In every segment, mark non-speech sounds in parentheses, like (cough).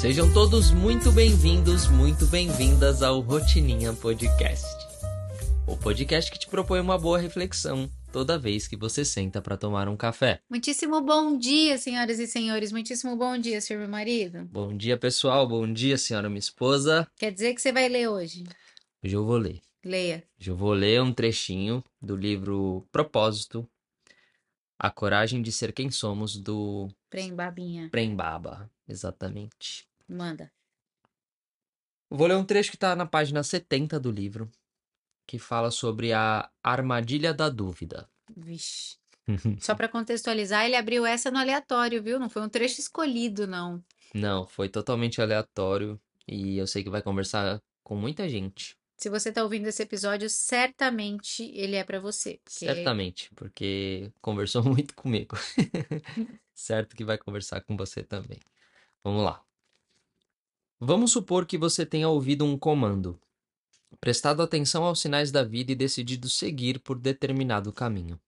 Sejam todos muito bem-vindos, muito bem-vindas ao Rotininha Podcast. O podcast que te propõe uma boa reflexão toda vez que você senta para tomar um café. Muitíssimo bom dia, senhoras e senhores. Muitíssimo bom dia, senhor meu marido. Bom dia, pessoal. Bom dia, senhora minha esposa. Quer dizer que você vai ler hoje? Hoje eu vou ler. Leia. Hoje eu vou ler um trechinho do livro Propósito, A Coragem de Ser Quem Somos, do Prem babinha. Prembaba. Exatamente. Manda. Vou ler um trecho que está na página 70 do livro, que fala sobre a armadilha da dúvida. Vixe. (laughs) Só para contextualizar, ele abriu essa no aleatório, viu? Não foi um trecho escolhido, não. Não, foi totalmente aleatório e eu sei que vai conversar com muita gente. Se você tá ouvindo esse episódio, certamente ele é para você. porque- Certamente, porque conversou (laughs) muito comigo. (laughs) certo que vai conversar com você também. Vamos lá. Vamos supor que você tenha ouvido um comando, prestado atenção aos sinais da vida e decidido seguir por determinado caminho.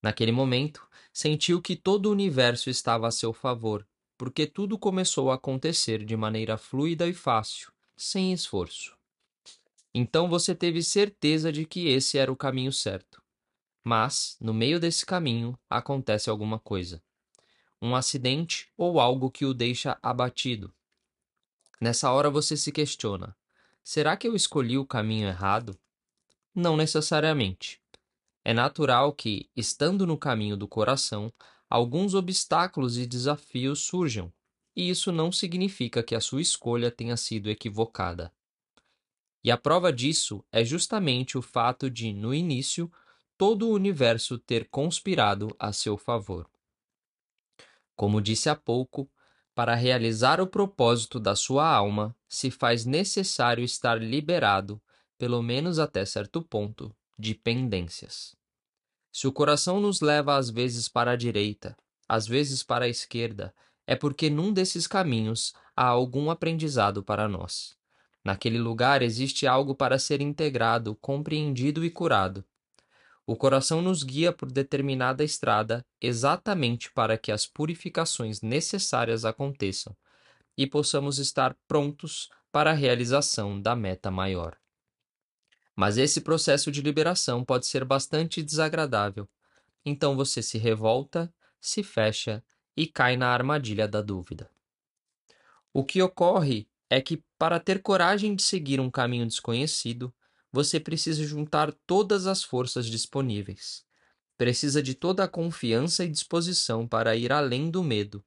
Naquele momento, sentiu que todo o universo estava a seu favor, porque tudo começou a acontecer de maneira fluida e fácil, sem esforço. Então você teve certeza de que esse era o caminho certo. Mas, no meio desse caminho, acontece alguma coisa. Um acidente ou algo que o deixa abatido. Nessa hora você se questiona: será que eu escolhi o caminho errado? Não necessariamente. É natural que, estando no caminho do coração, alguns obstáculos e desafios surjam, e isso não significa que a sua escolha tenha sido equivocada. E a prova disso é justamente o fato de, no início, todo o universo ter conspirado a seu favor. Como disse há pouco, para realizar o propósito da sua alma, se faz necessário estar liberado, pelo menos até certo ponto, de pendências. Se o coração nos leva às vezes para a direita, às vezes para a esquerda, é porque num desses caminhos há algum aprendizado para nós. Naquele lugar existe algo para ser integrado, compreendido e curado. O coração nos guia por determinada estrada exatamente para que as purificações necessárias aconteçam e possamos estar prontos para a realização da meta maior. Mas esse processo de liberação pode ser bastante desagradável. Então você se revolta, se fecha e cai na armadilha da dúvida. O que ocorre é que, para ter coragem de seguir um caminho desconhecido, você precisa juntar todas as forças disponíveis. Precisa de toda a confiança e disposição para ir além do medo.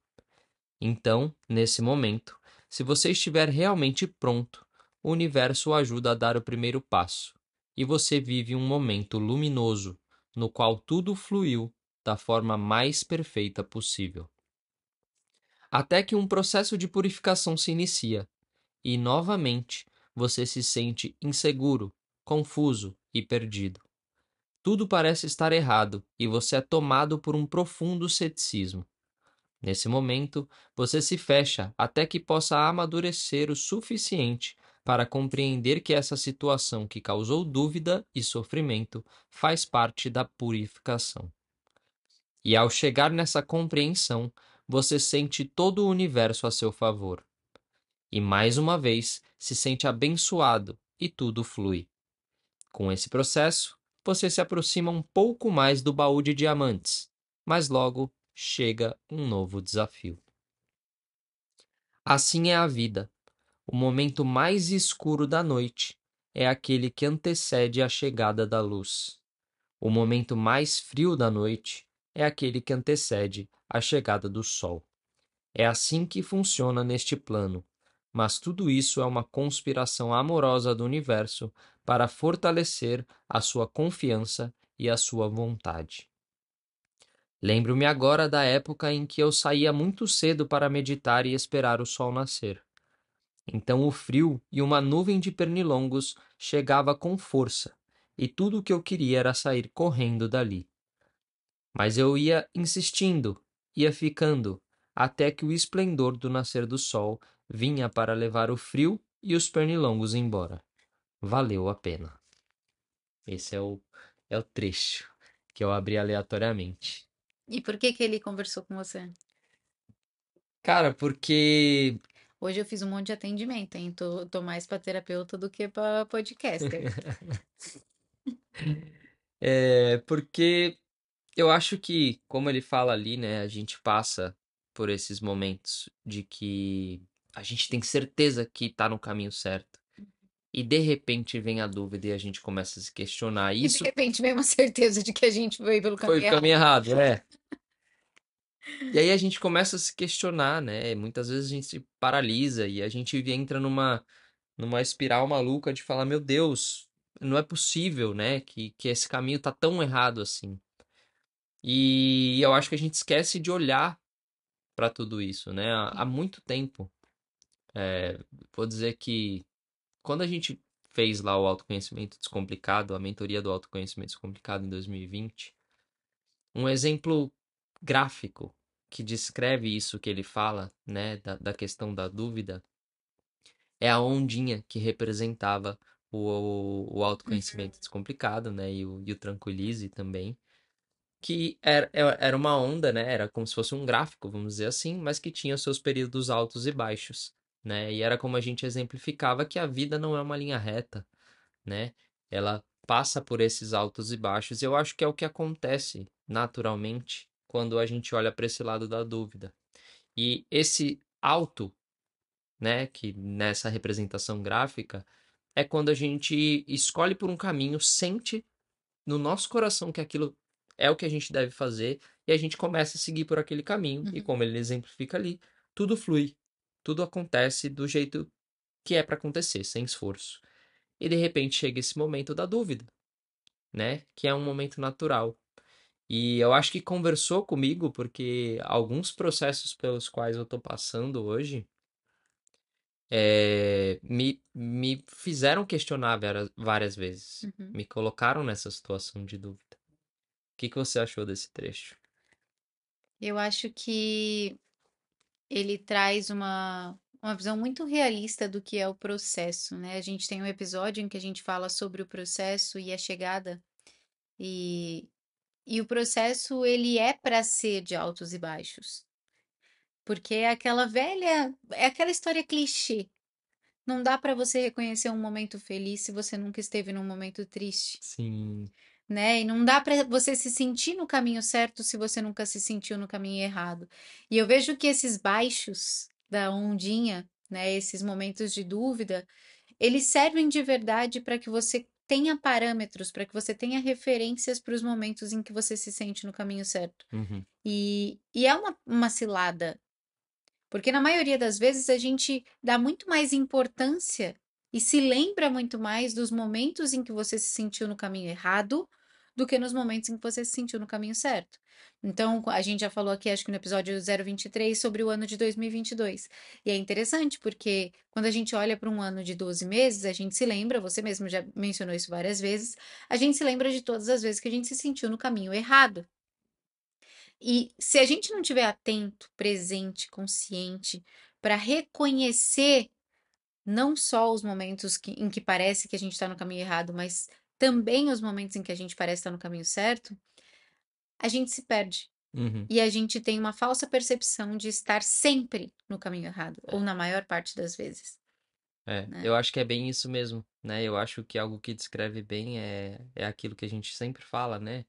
Então, nesse momento, se você estiver realmente pronto, o universo o ajuda a dar o primeiro passo, e você vive um momento luminoso no qual tudo fluiu da forma mais perfeita possível. Até que um processo de purificação se inicia, e novamente você se sente inseguro, confuso e perdido. Tudo parece estar errado e você é tomado por um profundo ceticismo. Nesse momento, você se fecha até que possa amadurecer o suficiente para compreender que essa situação que causou dúvida e sofrimento faz parte da purificação. E ao chegar nessa compreensão, você sente todo o universo a seu favor. E mais uma vez se sente abençoado e tudo flui. Com esse processo, você se aproxima um pouco mais do baú de diamantes, mas logo chega um novo desafio. Assim é a vida. O momento mais escuro da noite é aquele que antecede a chegada da luz. O momento mais frio da noite é aquele que antecede a chegada do sol. É assim que funciona neste plano, mas tudo isso é uma conspiração amorosa do universo para fortalecer a sua confiança e a sua vontade. Lembro-me agora da época em que eu saía muito cedo para meditar e esperar o sol nascer. Então o frio e uma nuvem de pernilongos chegava com força, e tudo o que eu queria era sair correndo dali. Mas eu ia insistindo, ia ficando, até que o esplendor do nascer do sol vinha para levar o frio e os pernilongos embora. Valeu a pena. Esse é o, é o trecho que eu abri aleatoriamente. E por que que ele conversou com você? Cara, porque Hoje eu fiz um monte de atendimento, hein? Tô, tô mais para terapeuta do que para podcaster. (laughs) É, porque eu acho que, como ele fala ali, né, a gente passa por esses momentos de que a gente tem certeza que tá no caminho certo. E de repente vem a dúvida e a gente começa a se questionar. E de Isso repente vem uma (laughs) certeza de que a gente veio pelo foi caminho o errado. caminho errado, é. (laughs) E aí a gente começa a se questionar, né? Muitas vezes a gente se paralisa e a gente entra numa, numa espiral maluca de falar, meu Deus, não é possível, né? Que, que esse caminho tá tão errado assim. E eu acho que a gente esquece de olhar para tudo isso, né? Há, há muito tempo. É, vou dizer que quando a gente fez lá o autoconhecimento descomplicado, a mentoria do autoconhecimento descomplicado em 2020, um exemplo gráfico que descreve isso que ele fala, né, da, da questão da dúvida, é a ondinha que representava o, o, o autoconhecimento descomplicado, né, e o, e o tranquilize também, que era, era uma onda, né, era como se fosse um gráfico, vamos dizer assim, mas que tinha seus períodos altos e baixos, né, e era como a gente exemplificava que a vida não é uma linha reta, né, ela passa por esses altos e baixos, e eu acho que é o que acontece naturalmente quando a gente olha para esse lado da dúvida. E esse alto, né, que nessa representação gráfica, é quando a gente escolhe por um caminho, sente no nosso coração que aquilo é o que a gente deve fazer e a gente começa a seguir por aquele caminho. E Uhum. como ele exemplifica ali, tudo flui, tudo acontece do jeito que é para acontecer, sem esforço. E de repente chega esse momento da dúvida, né? Que é um momento natural. E eu acho que conversou comigo porque alguns processos pelos quais eu tô passando hoje é, me, me fizeram questionar várias, várias vezes. Uhum. Me colocaram nessa situação de dúvida. O que, que você achou desse trecho? Eu acho que ele traz uma, uma visão muito realista do que é o processo, né? A gente tem um episódio em que a gente fala sobre o processo e a chegada, e, e o processo ele é para ser de altos e baixos, porque é aquela velha, é aquela história clichê. Não dá para você reconhecer um momento feliz se você nunca esteve num momento triste. Sim. Né? E não dá para você se sentir no caminho certo se você nunca se sentiu no caminho errado. E eu vejo que esses baixos da ondinha, né, esses momentos de dúvida, eles servem de verdade para que você tenha parâmetros, para que você tenha referências para os momentos em que você se sente no caminho certo. Uhum. E, e é uma, uma cilada, porque na maioria das vezes a gente dá muito mais importância e se lembra muito mais dos momentos em que você se sentiu no caminho errado do que nos momentos em que você se sentiu no caminho certo. Então, a gente já falou aqui, acho que no episódio 023, sobre o ano de 2022. E é interessante porque quando a gente olha para um ano de 12 meses, a gente se lembra, você mesmo já mencionou isso várias vezes, a gente se lembra de todas as vezes que a gente se sentiu no caminho errado. E se a gente não tiver atento, presente, consciente, para reconhecer não só os momentos que, em que parece que a gente está no caminho errado, mas também os momentos em que a gente parece estar no caminho certo, a gente se perde. Uhum. E a gente tem uma falsa percepção de estar sempre no caminho errado, ou na maior parte das vezes. É, né? eu acho que é bem isso mesmo, né? Eu acho que algo que descreve bem é, é aquilo que a gente sempre fala, né?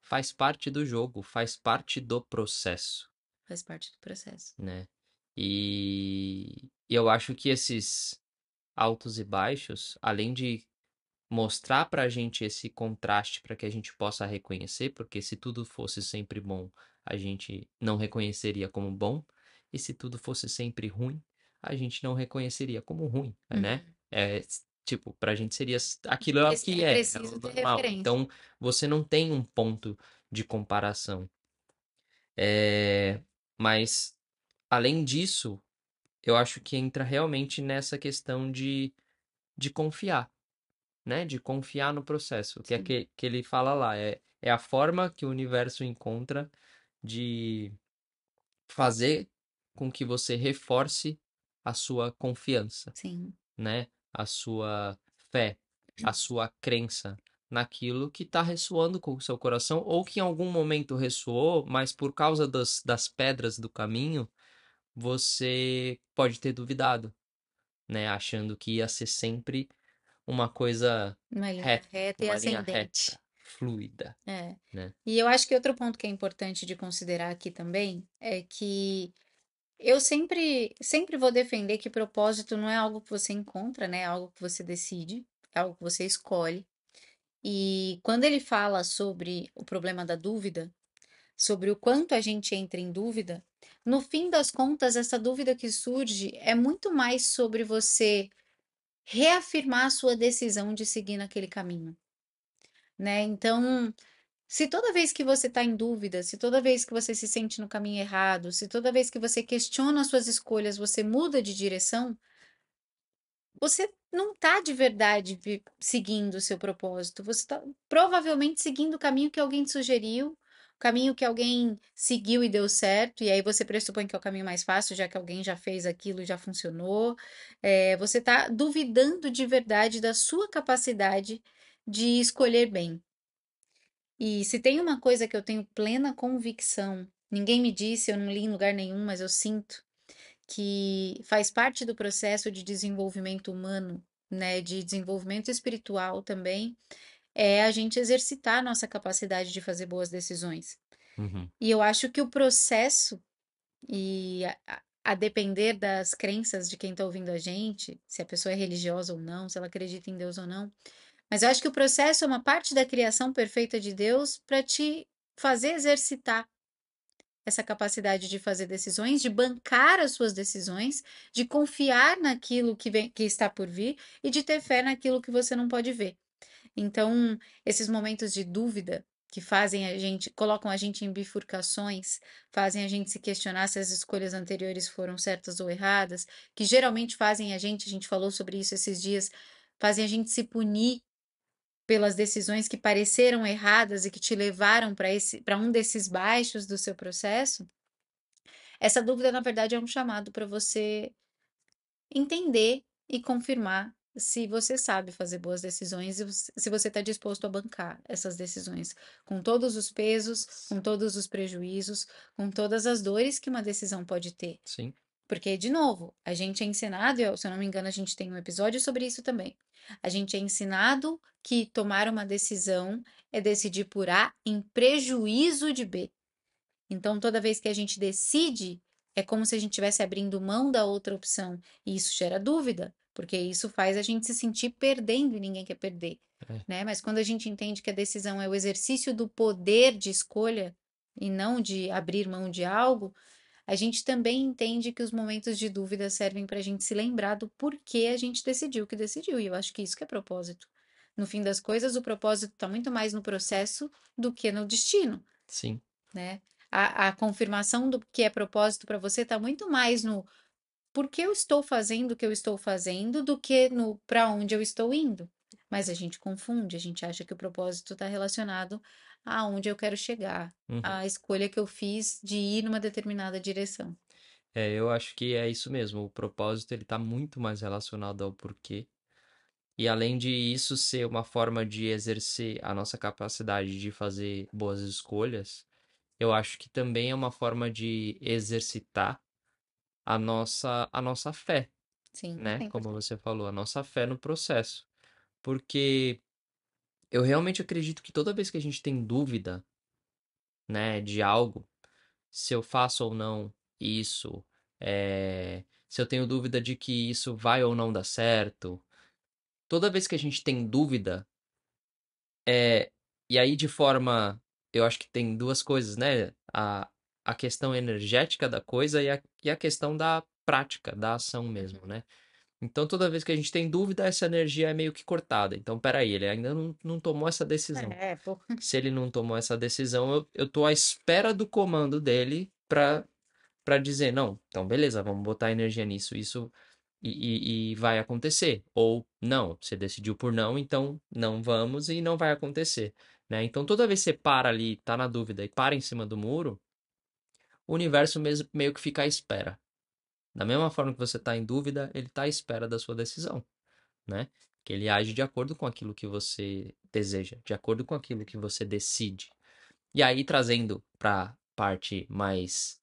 Faz parte do jogo, faz parte do processo. Faz parte do processo. né? E e eu acho que esses altos e baixos, além de mostrar pra gente esse contraste para que a gente possa reconhecer, porque se tudo fosse sempre bom, a gente não reconheceria como bom, e se tudo fosse sempre ruim, a gente não reconheceria como ruim, né? Uhum. É, tipo, pra gente seria aquilo é o que é é, é normal. Então, você não tem um ponto de comparação. É, mas além disso, eu acho que entra realmente nessa questão de, de confiar, né? De confiar no processo. Que é Sim. que, que ele fala lá, é, é a forma que o universo encontra de fazer com que você reforce a sua confiança, Sim. né? A sua fé, a sua crença naquilo que está ressoando com o seu coração, ou que em algum momento ressoou, mas por causa das, das pedras do caminho, você pode ter duvidado, né? Achando que ia ser sempre uma coisa Uma linha reta, reta e ascendente. reta, fluida, É. né? E eu acho que outro ponto que é importante de considerar aqui também é que eu sempre, sempre vou defender que propósito não é algo que você encontra, né? É algo que você decide, é algo que você escolhe. E quando ele fala sobre o problema da dúvida, sobre o quanto a gente entra em dúvida, no fim das contas, essa dúvida que surge é muito mais sobre você reafirmar a sua decisão de seguir naquele caminho, né? Então, se toda vez que você está em dúvida, se toda vez que você se sente no caminho errado, se toda vez que você questiona as suas escolhas, você muda de direção, você não está de verdade seguindo o seu propósito. Você está provavelmente seguindo o caminho que alguém te sugeriu, caminho que alguém seguiu e deu certo, e aí você pressupõe que é o caminho mais fácil, já que alguém já fez aquilo e já funcionou. É, você está duvidando de verdade da sua capacidade de escolher bem. E se tem uma coisa que eu tenho plena convicção, ninguém me disse, eu não li em lugar nenhum, mas eu sinto que faz parte do processo de desenvolvimento humano, né, de desenvolvimento espiritual também, é a gente exercitar a nossa capacidade de fazer boas decisões. Uhum. E eu acho que o processo, e a, a- depender das crenças de quem está ouvindo a gente, se a pessoa é religiosa ou não, se ela acredita em Deus ou não, mas eu acho que o processo é uma parte da criação perfeita de Deus para te fazer exercitar essa capacidade de fazer decisões, de bancar as suas decisões, de confiar naquilo que, vem, que está por vir e de ter fé naquilo que você não pode ver. Então, esses momentos de dúvida que fazem a gente, colocam a gente em bifurcações, fazem a gente se questionar se as escolhas anteriores foram certas ou erradas, que geralmente fazem a gente, a gente falou sobre isso esses dias, fazem a gente se punir pelas decisões que pareceram erradas e que te levaram para esse, para um desses baixos do seu processo. Essa dúvida, na verdade, é um chamado para você entender e confirmar se você sabe fazer boas decisões e se você está disposto a bancar essas decisões, com todos os pesos, com todos os prejuízos, com todas as dores que uma decisão pode ter. Sim. Porque, de novo, a gente é ensinado, se eu não me engano, a gente tem um episódio sobre isso também. A gente é ensinado que tomar uma decisão é decidir por A em prejuízo de B. Então, toda vez que a gente decide, é como se a gente estivesse abrindo mão da outra opção. E isso gera dúvida, porque isso faz a gente se sentir perdendo e ninguém quer perder, É. né? Mas quando a gente entende que a decisão é o exercício do poder de escolha e não de abrir mão de algo, a gente também entende que os momentos de dúvida servem para a gente se lembrar do porquê a gente decidiu o que decidiu. E eu acho que isso que é propósito. No fim das coisas, o propósito está muito mais no processo do que no destino Sim. né? A, a confirmação do que é propósito para você está muito mais no por que eu estou fazendo o que eu estou fazendo do que no para onde eu estou indo. Mas a gente confunde, a gente acha que o propósito está relacionado aonde eu quero chegar, Uhum. à escolha que eu fiz de ir numa determinada direção. É, eu acho que é isso mesmo. O propósito ele tá muito mais relacionado ao porquê. E além de isso ser uma forma de exercer a nossa capacidade de fazer boas escolhas, eu acho que também é uma forma de exercitar a nossa a nossa fé, Sim, né? Como 100%. você falou, a nossa fé no processo. Porque eu realmente acredito que toda vez que a gente tem dúvida, né, de algo, se eu faço ou não isso, é, se eu tenho dúvida de que isso vai ou não dar certo, toda vez que a gente tem dúvida, é, e aí de forma, eu acho que tem duas coisas, né? A, a questão energética da coisa e a, e a questão da prática, da ação mesmo, né? Então toda vez que a gente tem dúvida, essa energia é meio que cortada. Então, peraí, ele ainda não, não tomou essa decisão. É, pô. (laughs) Se ele não tomou essa decisão, eu, eu tô à espera do comando dele pra, pra dizer, não, então beleza, vamos botar energia nisso, isso e, e, e vai acontecer. Ou não, você decidiu por não, então não vamos e não vai acontecer. Né? Então toda vez que você para ali, tá na dúvida e para em cima do muro, o universo mesmo, meio que fica à espera. Da mesma forma que você está em dúvida, ele está à espera da sua decisão, né? Que ele age de acordo com aquilo que você deseja, de acordo com aquilo que você decide. E aí, trazendo para parte mais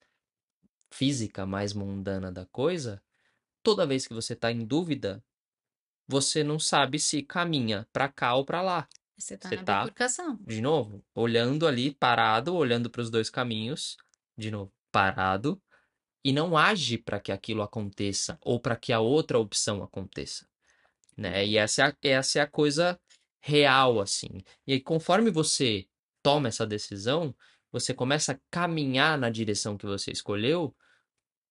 física mais mundana da coisa, toda vez que você está em dúvida, você não sabe se caminha para cá ou para lá. Você tá Você na tá, bifurcação. de novo, olhando ali, parado, olhando para os dois caminhos, de novo, parado, e não age para que aquilo aconteça ou para que a outra opção aconteça, né? E essa é a, essa é a coisa real, assim. E aí, conforme você toma essa decisão, você começa a caminhar na direção que você escolheu,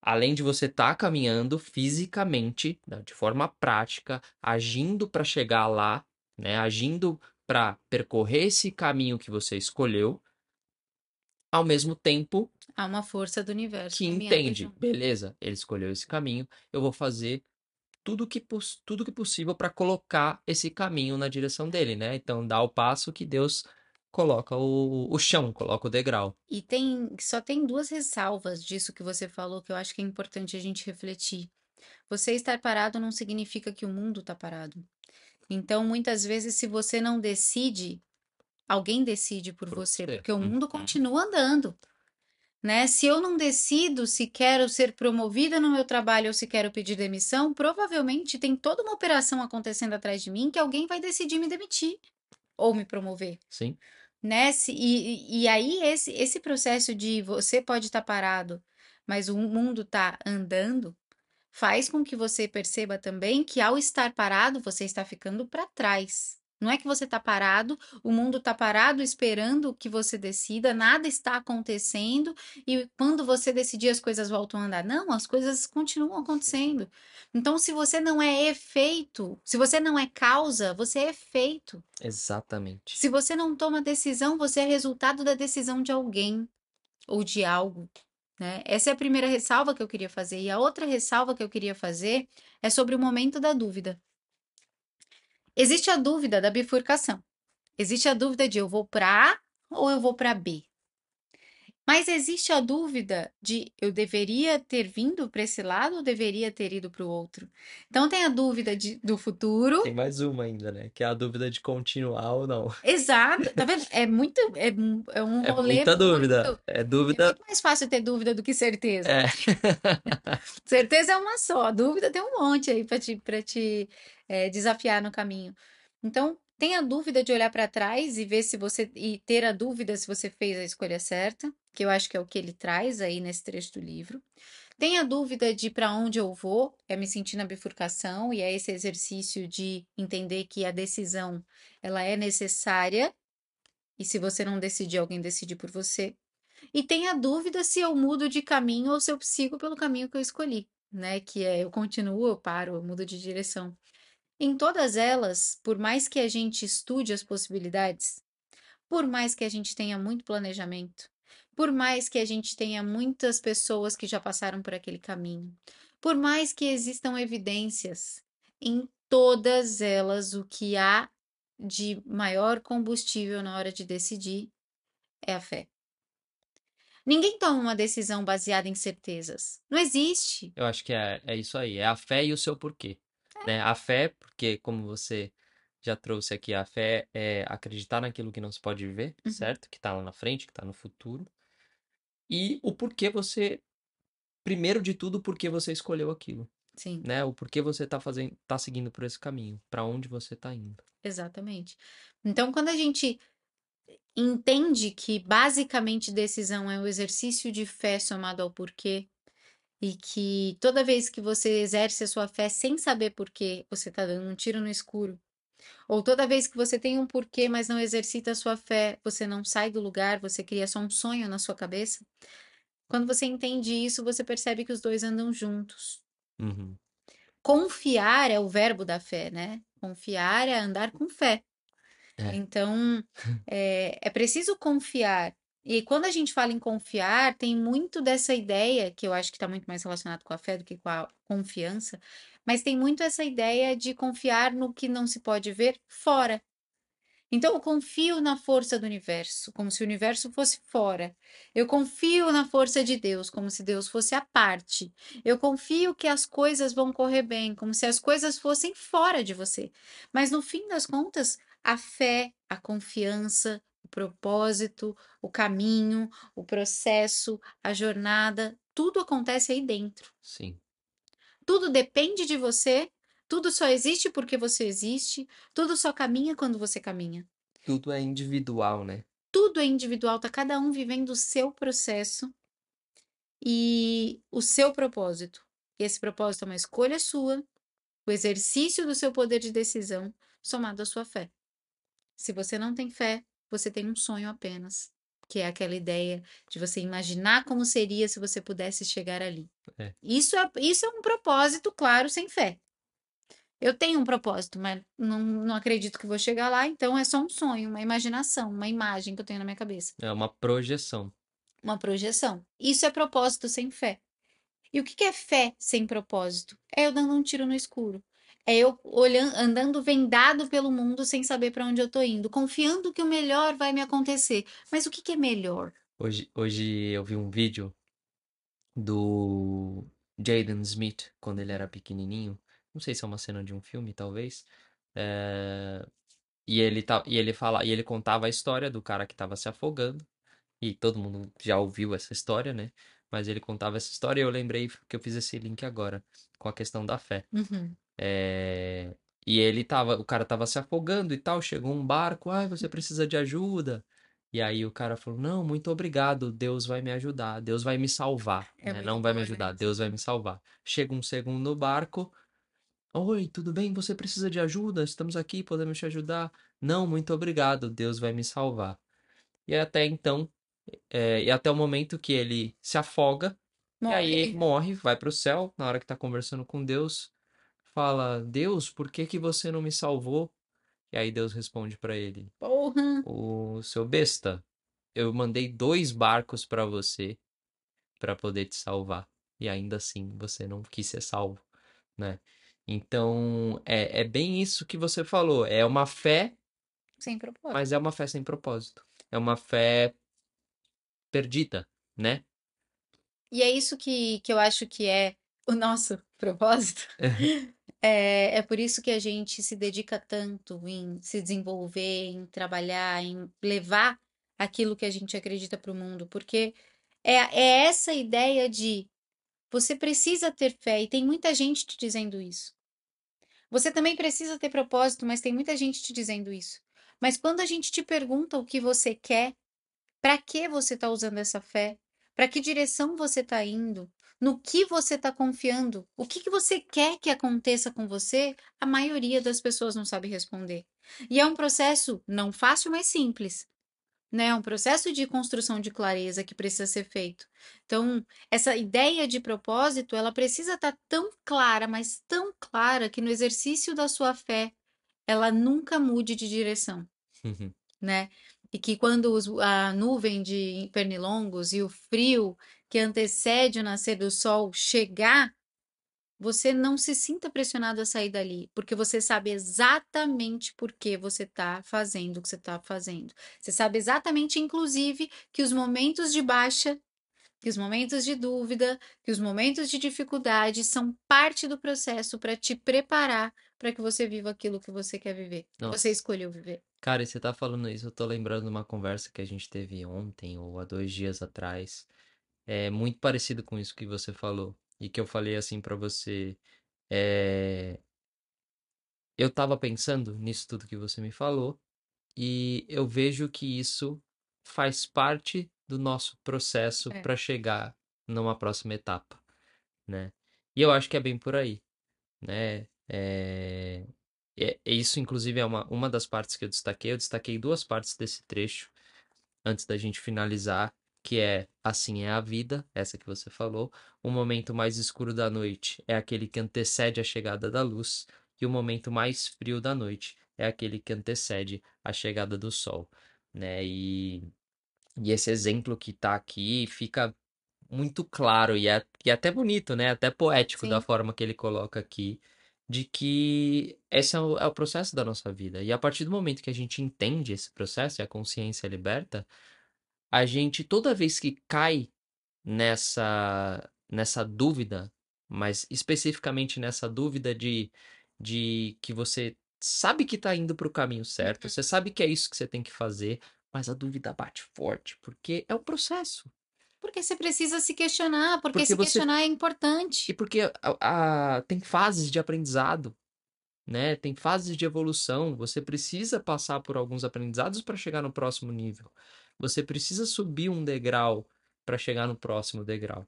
além de você estar caminhando fisicamente, né, de forma prática, agindo para chegar lá, né? Agindo para percorrer esse caminho que você escolheu, ao mesmo tempo Há uma força do universo que entende, junto. beleza, ele escolheu esse caminho, eu vou fazer tudo que, tudo que possível para colocar esse caminho na direção dele, né? Então dá o passo que Deus coloca o, o chão, coloca o degrau. E tem, só tem duas ressalvas disso que você falou que eu acho que é importante a gente refletir. Você estar parado não significa que o mundo está parado. Então, muitas vezes, se você não decide, alguém decide por Por você, você. porque o mundo Uhum. continua andando. Né? Se eu não decido se quero ser promovida no meu trabalho ou se quero pedir demissão, provavelmente tem toda uma operação acontecendo atrás de mim que alguém vai decidir me demitir ou me promover Sim, né? Se- E, e, aí esse, esse processo de você pode estar parado, mas o mundo está andando, faz com que você perceba também que ao estar parado, você está ficando para trás. Não é que você está parado, o mundo está parado esperando que você decida, nada está acontecendo e quando você decidir as coisas voltam a andar. Não, as coisas continuam acontecendo. Então, se você não é efeito, se você não é causa, você é efeito. exatamente. Se você não toma decisão, você é resultado da decisão de alguém ou de algo, né? Essa é a primeira ressalva que eu queria fazer. E a outra ressalva que eu queria fazer é sobre o momento da dúvida. Existe a dúvida da bifurcação. Existe a dúvida de eu vou para A ou eu vou para B. Mas existe a dúvida de eu deveria ter vindo para esse lado ou deveria ter ido para o outro. Então tem a dúvida de- do futuro. Tem mais uma ainda, né? Que é a dúvida de continuar ou não. Exato, tá vendo? É muito, é, um- é um É rolê muita dúvida. muito- É É dúvida. muito mais fácil ter dúvida do que certeza. É. (laughs) Certeza é uma só, dúvida tem um monte aí para te, para te é, desafiar no caminho. Então, tenha dúvida de olhar para trás e ver se você e ter a dúvida se você fez a escolha certa, que eu acho que é o que ele traz aí nesse trecho do livro. Tenha dúvida de para onde eu vou, é me sentir na bifurcação e é esse exercício de entender que a decisão ela é necessária e se você não decidir, alguém decide por você. E tenha dúvida se eu mudo de caminho ou se eu sigo pelo caminho que eu escolhi, né? Que é eu continuo, eu paro, eu mudo de direção. Em todas elas, por mais que a gente estude as possibilidades, por mais que a gente tenha muito planejamento, por mais que a gente tenha muitas pessoas que já passaram por aquele caminho, por mais que existam evidências, em todas elas o que há de maior combustível na hora de decidir é a fé. Ninguém toma uma decisão baseada em certezas. Não existe. Eu acho que é, é isso aí. É a fé e o seu porquê. Né? A fé, porque como você já trouxe aqui, a fé é acreditar naquilo que não se pode ver, Uhum. certo? Que tá lá na frente, que tá no futuro. E o porquê você, primeiro de tudo, o porquê você escolheu aquilo, Sim, né? O porquê você tá fazendo, tá seguindo por esse caminho, para onde você tá indo. exatamente. Então, quando a gente entende que basicamente decisão é o exercício de fé somado ao porquê, e que toda vez que você exerce a sua fé sem saber porquê, você está dando um tiro no escuro. Ou toda vez que você tem um porquê, mas não exercita a sua fé, você não sai do lugar, você cria só um sonho na sua cabeça. Quando você entende isso, você percebe que os dois andam juntos. Uhum. Confiar é o verbo da fé, né? Confiar é andar com fé. É. Então, é, (laughs) é preciso confiar. E quando a gente fala em confiar, tem muito dessa ideia, que eu acho que está muito mais relacionado com a fé do que com a confiança, mas tem muito essa ideia de confiar no que não se pode ver fora. Então, eu confio na força do universo, como se o universo fosse fora. Eu confio na força de Deus, como se Deus fosse a parte. Eu confio que as coisas vão correr bem, como se as coisas fossem fora de você. Mas no fim das contas, a fé, a confiança, o propósito, o caminho, o processo, a jornada, tudo acontece aí dentro. Sim. Tudo depende de você, tudo só existe porque você existe, tudo só caminha quando você caminha. Tudo é individual, né? Tudo é individual, tá cada um vivendo o seu processo e o seu propósito. E esse propósito é uma escolha sua, o exercício do seu poder de decisão, somado à sua fé. Se você não tem fé, você tem um sonho apenas, que é aquela ideia de você imaginar como seria se você pudesse chegar ali. É. Isso, é, isso é um propósito, claro, sem fé. Eu tenho um propósito, mas não, não acredito que vou chegar lá, então é só um sonho, uma imaginação, uma imagem que eu tenho na minha cabeça É uma projeção. uma projeção. Isso é propósito sem fé. E o que que é fé sem propósito? É eu dando um tiro no escuro. É eu olhando, andando vendado pelo mundo sem saber para onde eu tô indo, confiando que o melhor vai me acontecer. Mas o que que é melhor? Hoje, hoje eu vi um vídeo do Jaden Smith, quando ele era pequenininho. Não sei se é uma cena de um filme, talvez. É, E ele, tá... e ele fala... e ele contava a história do cara que estava se afogando. E todo mundo já ouviu essa história, né? Mas ele contava essa história e eu lembrei que eu fiz esse link agora com a questão da fé. Uhum. É, E ele tava, o cara tava se afogando e tal, chegou um barco, ai, você precisa de ajuda. E aí o cara falou, não, muito obrigado, Deus vai me ajudar, Deus vai me salvar, É né? Não vai me né? ajudar, Deus vai me salvar. Chega um segundo barco, oi, tudo bem? Você precisa de ajuda? Estamos aqui, podemos te ajudar? Não, muito obrigado, Deus vai me salvar. E até então, é, e até o momento que ele se afoga, e aí Morre. morre, vai pro céu, na hora que tá conversando com Deus, fala: Deus, por que que você não me salvou? E aí Deus responde pra ele: Porra. O seu besta, eu mandei dois barcos pra você pra poder te salvar. E ainda assim você não quis ser salvo, né? Então é, é bem isso que você falou. É uma fé, Sem propósito. mas é uma fé sem propósito. É uma fé perdida, né? E é isso que, que eu acho que é o nosso (laughs) propósito. (laughs) É, é por isso que a gente se dedica tanto em se desenvolver, em trabalhar, em levar aquilo que a gente acredita para o mundo, porque é, é essa ideia de você precisa ter fé, e tem muita gente te dizendo isso. Você também precisa ter propósito, mas tem muita gente te dizendo isso. Mas quando a gente te pergunta o que você quer, para que você está usando essa fé? Para que direção você está indo? No que você está confiando? O que, que você quer que aconteça com você? A maioria das pessoas não sabe responder. E é um processo não fácil, mas simples. Né? É um processo de construção de clareza que precisa ser feito. Então, essa ideia de propósito, ela precisa estar tão clara, mas tão clara que no exercício da sua fé, ela nunca mude de direção né? E que quando os- a nuvem de pernilongos e o frio que antecede o nascer do sol chegar, você não se sinta pressionado a sair dali, porque você sabe exatamente por que você está fazendo o que você está fazendo. Você sabe exatamente, inclusive, que os momentos de baixa, que os momentos de dúvida, que os momentos de dificuldade são parte do processo para te preparar para que você viva aquilo que você quer viver, que Nossa. você escolheu viver. Cara, e você tá falando isso, eu tô lembrando de uma conversa que a gente teve ontem ou há dois dias atrás. É muito parecido com isso que você falou. E que eu falei assim pra você. É... Eu tava pensando nisso tudo que você me falou. E eu vejo que isso faz parte do nosso processo É. pra chegar numa próxima etapa, né? E eu acho que é bem por aí, né? É... é- isso, inclusive, é uma, uma das partes que eu destaquei. Eu destaquei duas partes desse trecho antes da gente finalizar, que é Assim é a vida, essa que você falou. O momento mais escuro da noite é aquele que antecede a chegada da luz, e o momento mais frio da noite é aquele que antecede a chegada do sol, né? E, e esse exemplo que tá aqui fica muito claro e é, e é até bonito, né? Até poético da Sim. forma que ele coloca aqui, de que esse é o, é o processo da nossa vida. E a partir do momento que a gente entende esse processo e a consciência liberta, a gente, toda vez que cai nessa, nessa dúvida, mas especificamente nessa dúvida de, de que você sabe que está indo para o caminho certo, Uhum. você sabe que é isso que você tem que fazer, mas a dúvida bate forte, porque é um processo. Porque você precisa se questionar, porque, Porque se você- questionar é E importante. porque a, a- tem fases de aprendizado, né? Tem fases de evolução. Você precisa passar por alguns aprendizados para chegar no próximo nível. Você precisa subir um degrau para chegar no próximo degrau.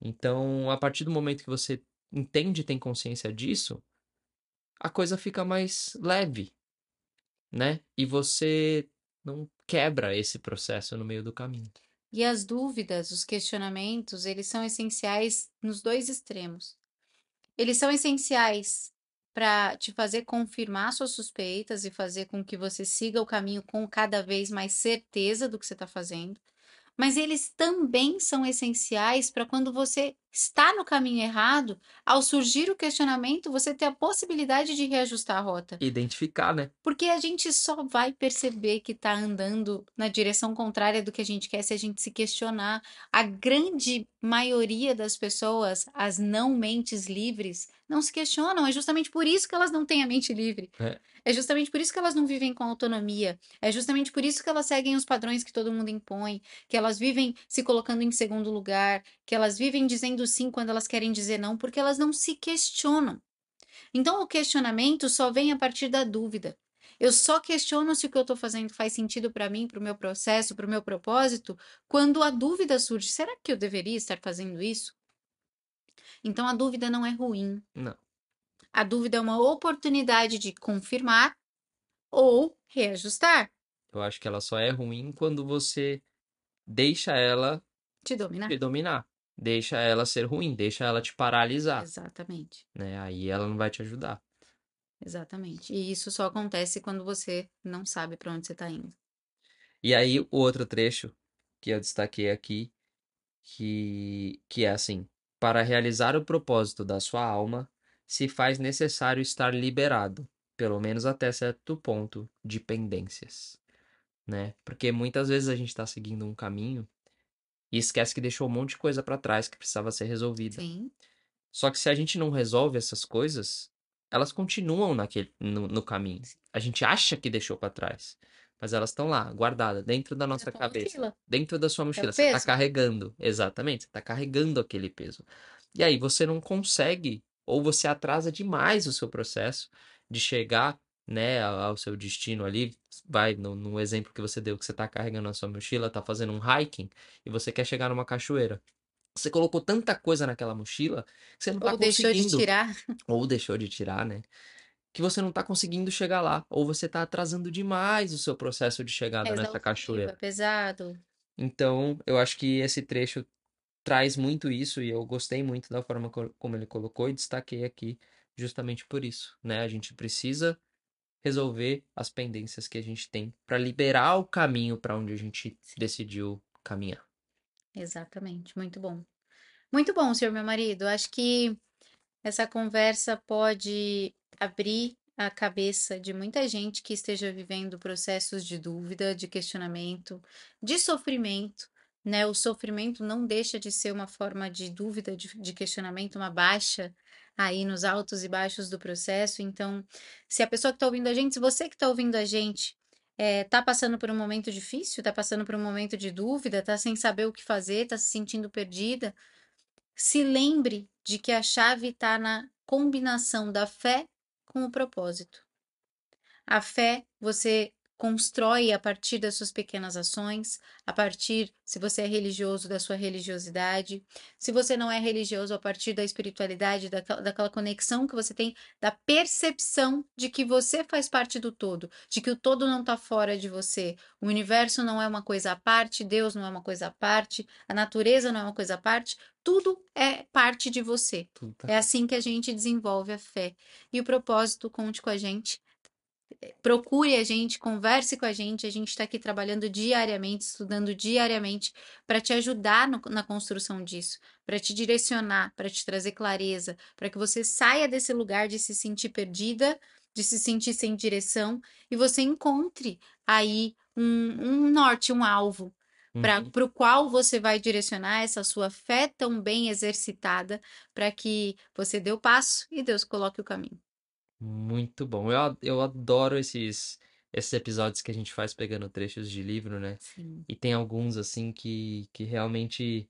Então, a partir do momento que você entende e tem consciência disso, a coisa fica mais leve, né? E você não quebra esse processo no meio do caminho. E as dúvidas, os questionamentos, eles são essenciais nos dois extremos. Eles são essenciais para te fazer confirmar suas suspeitas e fazer com que você siga o caminho com cada vez mais certeza do que você está fazendo. Mas eles também são essenciais para quando você está no caminho errado, ao surgir o questionamento, você ter a possibilidade de reajustar a rota. Identificar, né? Porque a gente só vai perceber que está andando na direção contrária do que a gente quer se a gente se questionar. A grande maioria das pessoas, as não mentes livres, não se questionam. É justamente por isso que elas não têm a mente livre. É. É justamente por isso que elas não vivem com autonomia. É justamente por isso que elas seguem os padrões que todo mundo impõe, que elas vivem se colocando em segundo lugar, que elas vivem dizendo sim quando elas querem dizer não, porque elas não se questionam. Então, o questionamento só vem a partir da dúvida. Eu só questiono se o que eu estou fazendo faz sentido para mim, para o meu processo, para o meu propósito, quando a dúvida surge: será que eu deveria estar fazendo isso? Então, a dúvida não é ruim. Não. A dúvida é uma oportunidade de confirmar ou reajustar, Eu acho que ela só é ruim quando você deixa ela te dominar. te dominar. Deixa ela ser ruim, deixa ela te paralisar, Exatamente, né? Aí ela não vai te ajudar. exatamente. E isso só acontece quando você não sabe para onde você está indo. E aí, o outro trecho que eu destaquei aqui, que, que é assim: para realizar o propósito da sua alma, se faz necessário estar liberado, pelo menos até certo ponto, de pendências, né? Porque muitas vezes a gente está seguindo um caminho e esquece que deixou um monte de coisa para trás que precisava ser resolvida. Sim, Só que se a gente não resolve essas coisas, elas continuam naquele, no, no caminho. A gente acha que deixou para trás, mas elas estão lá, guardadas, dentro da nossa cabeça, mochila. dentro da sua mochila. Você está carregando, exatamente, você está carregando aquele peso. E aí você não consegue, ou você atrasa demais o seu processo de chegar, né, ao seu destino ali. Vai no, no exemplo que você deu, que você está carregando a sua mochila, está fazendo um hiking e você quer chegar numa cachoeira. Você colocou tanta coisa naquela mochila que você não está Ou deixou de conseguindo tirar. ou deixou de tirar, né? Que você não tá conseguindo chegar lá, ou você tá atrasando demais o seu processo de É chegada nessa exaustivo, é cachoeira. pesado. Então, eu acho que esse trecho traz muito isso e eu gostei muito da forma co- como ele colocou e destaquei aqui justamente por isso, né? A gente precisa resolver as pendências que a gente tem para liberar o caminho para onde a gente decidiu caminhar. Exatamente, muito bom. Muito bom, senhor meu marido. Acho que essa conversa pode abrir a cabeça de muita gente que esteja vivendo processos de dúvida, de questionamento, de sofrimento, né? O sofrimento não deixa de ser uma forma de dúvida, de, de questionamento, uma baixa aí nos altos e baixos do processo. Então, se a pessoa que está ouvindo a gente, se você que está ouvindo a gente é, tá passando por um momento difícil, tá passando por um momento de dúvida, tá sem saber o que fazer, tá se sentindo perdida, se lembre de que a chave está na combinação da fé com o propósito. A fé você constrói a partir das suas pequenas ações, a partir, se você é religioso, da sua religiosidade, se você não é religioso, a partir da espiritualidade, daquela, daquela conexão que você tem, da percepção de que você faz parte do todo, de que o todo não está fora de você, o universo não é uma coisa à parte, Deus não é uma coisa à parte, a natureza não é uma coisa à parte, tudo é parte de você. Tá É assim que a gente desenvolve a fé. E o propósito, conte com a gente. Procure a gente, converse com a gente. A gente está aqui trabalhando diariamente, estudando diariamente para te ajudar no- na construção disso, para te direcionar, para te trazer clareza, para que você saia desse lugar de se sentir perdida, de se sentir sem direção e você encontre aí um, um norte, um alvo para Uhum. o qual você vai direcionar essa sua fé tão bem exercitada para que você dê o passo e Deus coloque o caminho. Muito bom. Eu, eu adoro esses, esses episódios que a gente faz pegando trechos de livro, né? Sim. E tem alguns, assim, que, que realmente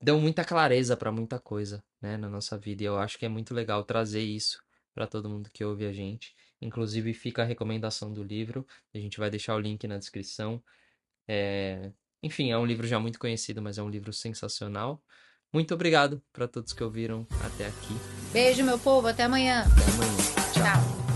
dão muita clareza para muita coisa, né, na nossa vida. E eu acho que é muito legal trazer isso para todo mundo que ouve a gente. Inclusive, fica a recomendação do livro. A gente vai deixar o link na descrição. É... Enfim, é um livro já muito conhecido, mas é um livro sensacional. Muito obrigado para todos que ouviram até aqui. Beijo, meu povo. Até amanhã. Até amanhã. Tchau.